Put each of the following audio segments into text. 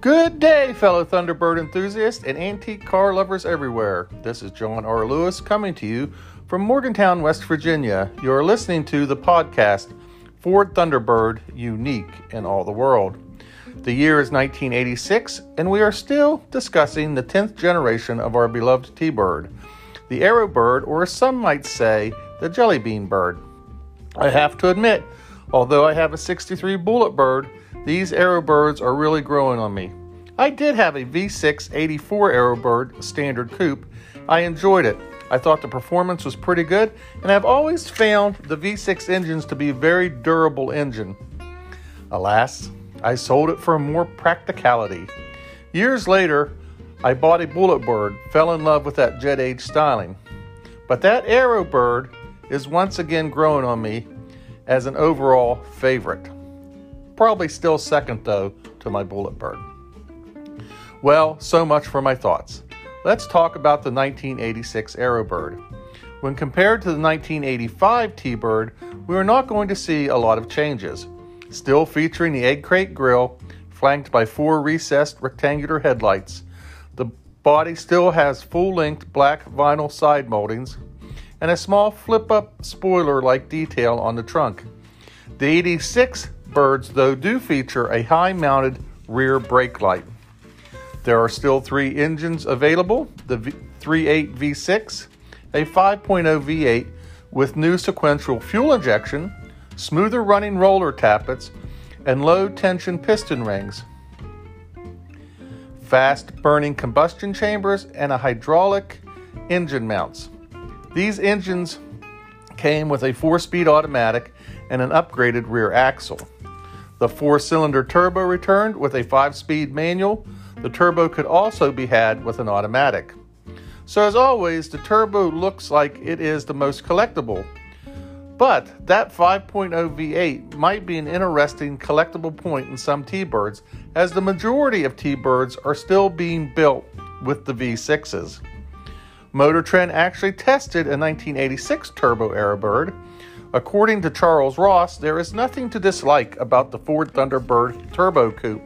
Good day, fellow Thunderbird enthusiasts and antique car lovers everywhere. This is John R. Lewis coming to you from Morgantown, West Virginia. You're listening to the podcast Ford Thunderbird Unique in All the World. The year is 1986, and we are still discussing the 10th generation of our beloved T Bird, the arrow Aerobird, or as some might say, the Jelly Bean Bird. I have to admit, although I have a 63 Bullet Bird, these Aerobirds are really growing on me. I did have a V6 84 Aerobird standard coupe. I enjoyed it. I thought the performance was pretty good, and I've always found the V6 engines to be a very durable engine. Alas, I sold it for more practicality. Years later, I bought a Bullet Bird, fell in love with that jet age styling. But that Aerobird is once again growing on me as an overall favorite. Probably still second, though, to my Bullet Bird. Well, so much for my thoughts. Let's talk about the 1986 Aerobird. When compared to the 1985 T Bird, we are not going to see a lot of changes. Still featuring the egg crate grille, flanked by four recessed rectangular headlights. The body still has full length black vinyl side moldings and a small flip up spoiler like detail on the trunk. The 86 birds, though, do feature a high mounted rear brake light. There are still three engines available the v- 3.8 V6, a 5.0 V8 with new sequential fuel injection, smoother running roller tappets, and low tension piston rings. Fast burning combustion chambers and a hydraulic engine mounts. These engines came with a four speed automatic and an upgraded rear axle. The four cylinder turbo returned with a five speed manual. The turbo could also be had with an automatic. So, as always, the turbo looks like it is the most collectible. But that 5.0 V8 might be an interesting collectible point in some T Birds, as the majority of T Birds are still being built with the V6s. Motor Trend actually tested a 1986 Turbo Aerobird. According to Charles Ross, there is nothing to dislike about the Ford Thunderbird Turbo Coupe.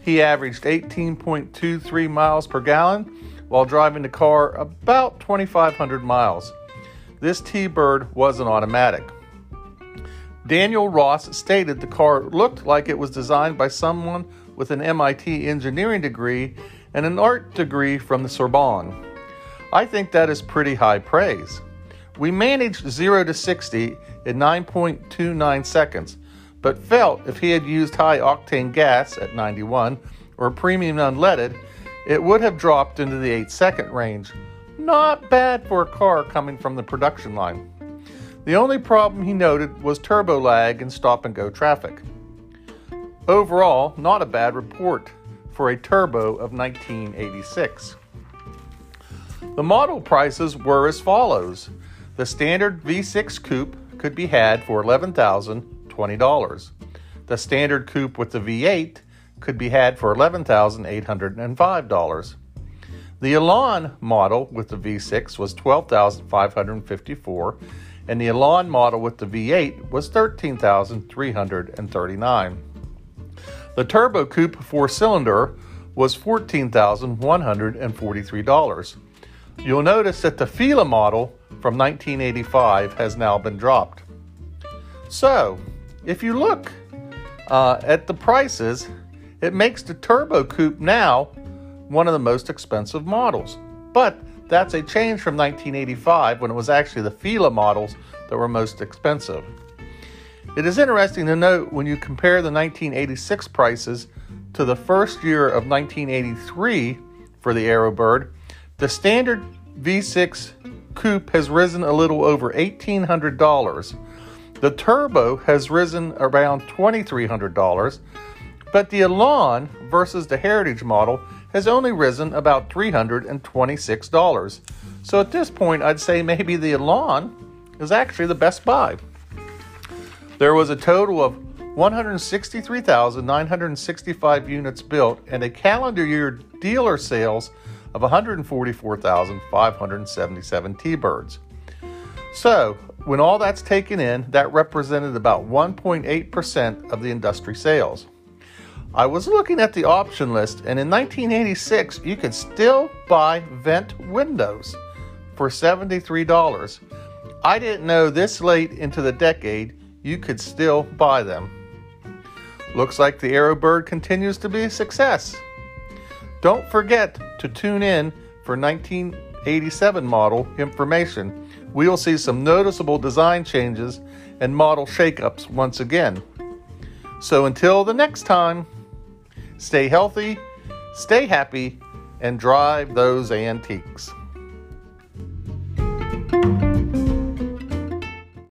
He averaged 18.23 miles per gallon while driving the car about 2,500 miles. This T Bird was an automatic. Daniel Ross stated the car looked like it was designed by someone with an MIT engineering degree and an art degree from the Sorbonne. I think that is pretty high praise. We managed 0 to 60 in 9.29 seconds, but felt if he had used high octane gas at 91 or premium unleaded, it would have dropped into the 8 second range. Not bad for a car coming from the production line. The only problem he noted was turbo lag and stop and go traffic. Overall, not a bad report for a turbo of 1986. The model prices were as follows the standard V6 coupe could be had for $11,020. The standard coupe with the V8 could be had for $11,805. The Elan model with the V6 was 12,554 and the Elan model with the V8 was 13,339. The Turbo Coupe four cylinder was $14,143. You'll notice that the Fila model from 1985 has now been dropped. So, if you look uh, at the prices, it makes the Turbo Coupe now one of the most expensive models. But that's a change from 1985 when it was actually the Fila models that were most expensive. It is interesting to note when you compare the 1986 prices to the first year of 1983 for the Aerobird, the standard V6 coupe has risen a little over $1,800. The turbo has risen around $2,300, but the Elan versus the Heritage model has only risen about $326. So at this point, I'd say maybe the Elan is actually the best buy. There was a total of 163,965 units built and a calendar year dealer sales of 144,577 T birds. So, when all that's taken in, that represented about 1.8% of the industry sales. I was looking at the option list, and in 1986, you could still buy vent windows for $73. I didn't know this late into the decade you could still buy them. Looks like the Aerobird continues to be a success. Don't forget to tune in for 1987 model information. We will see some noticeable design changes and model shakeups once again. So until the next time, Stay healthy, stay happy, and drive those antiques.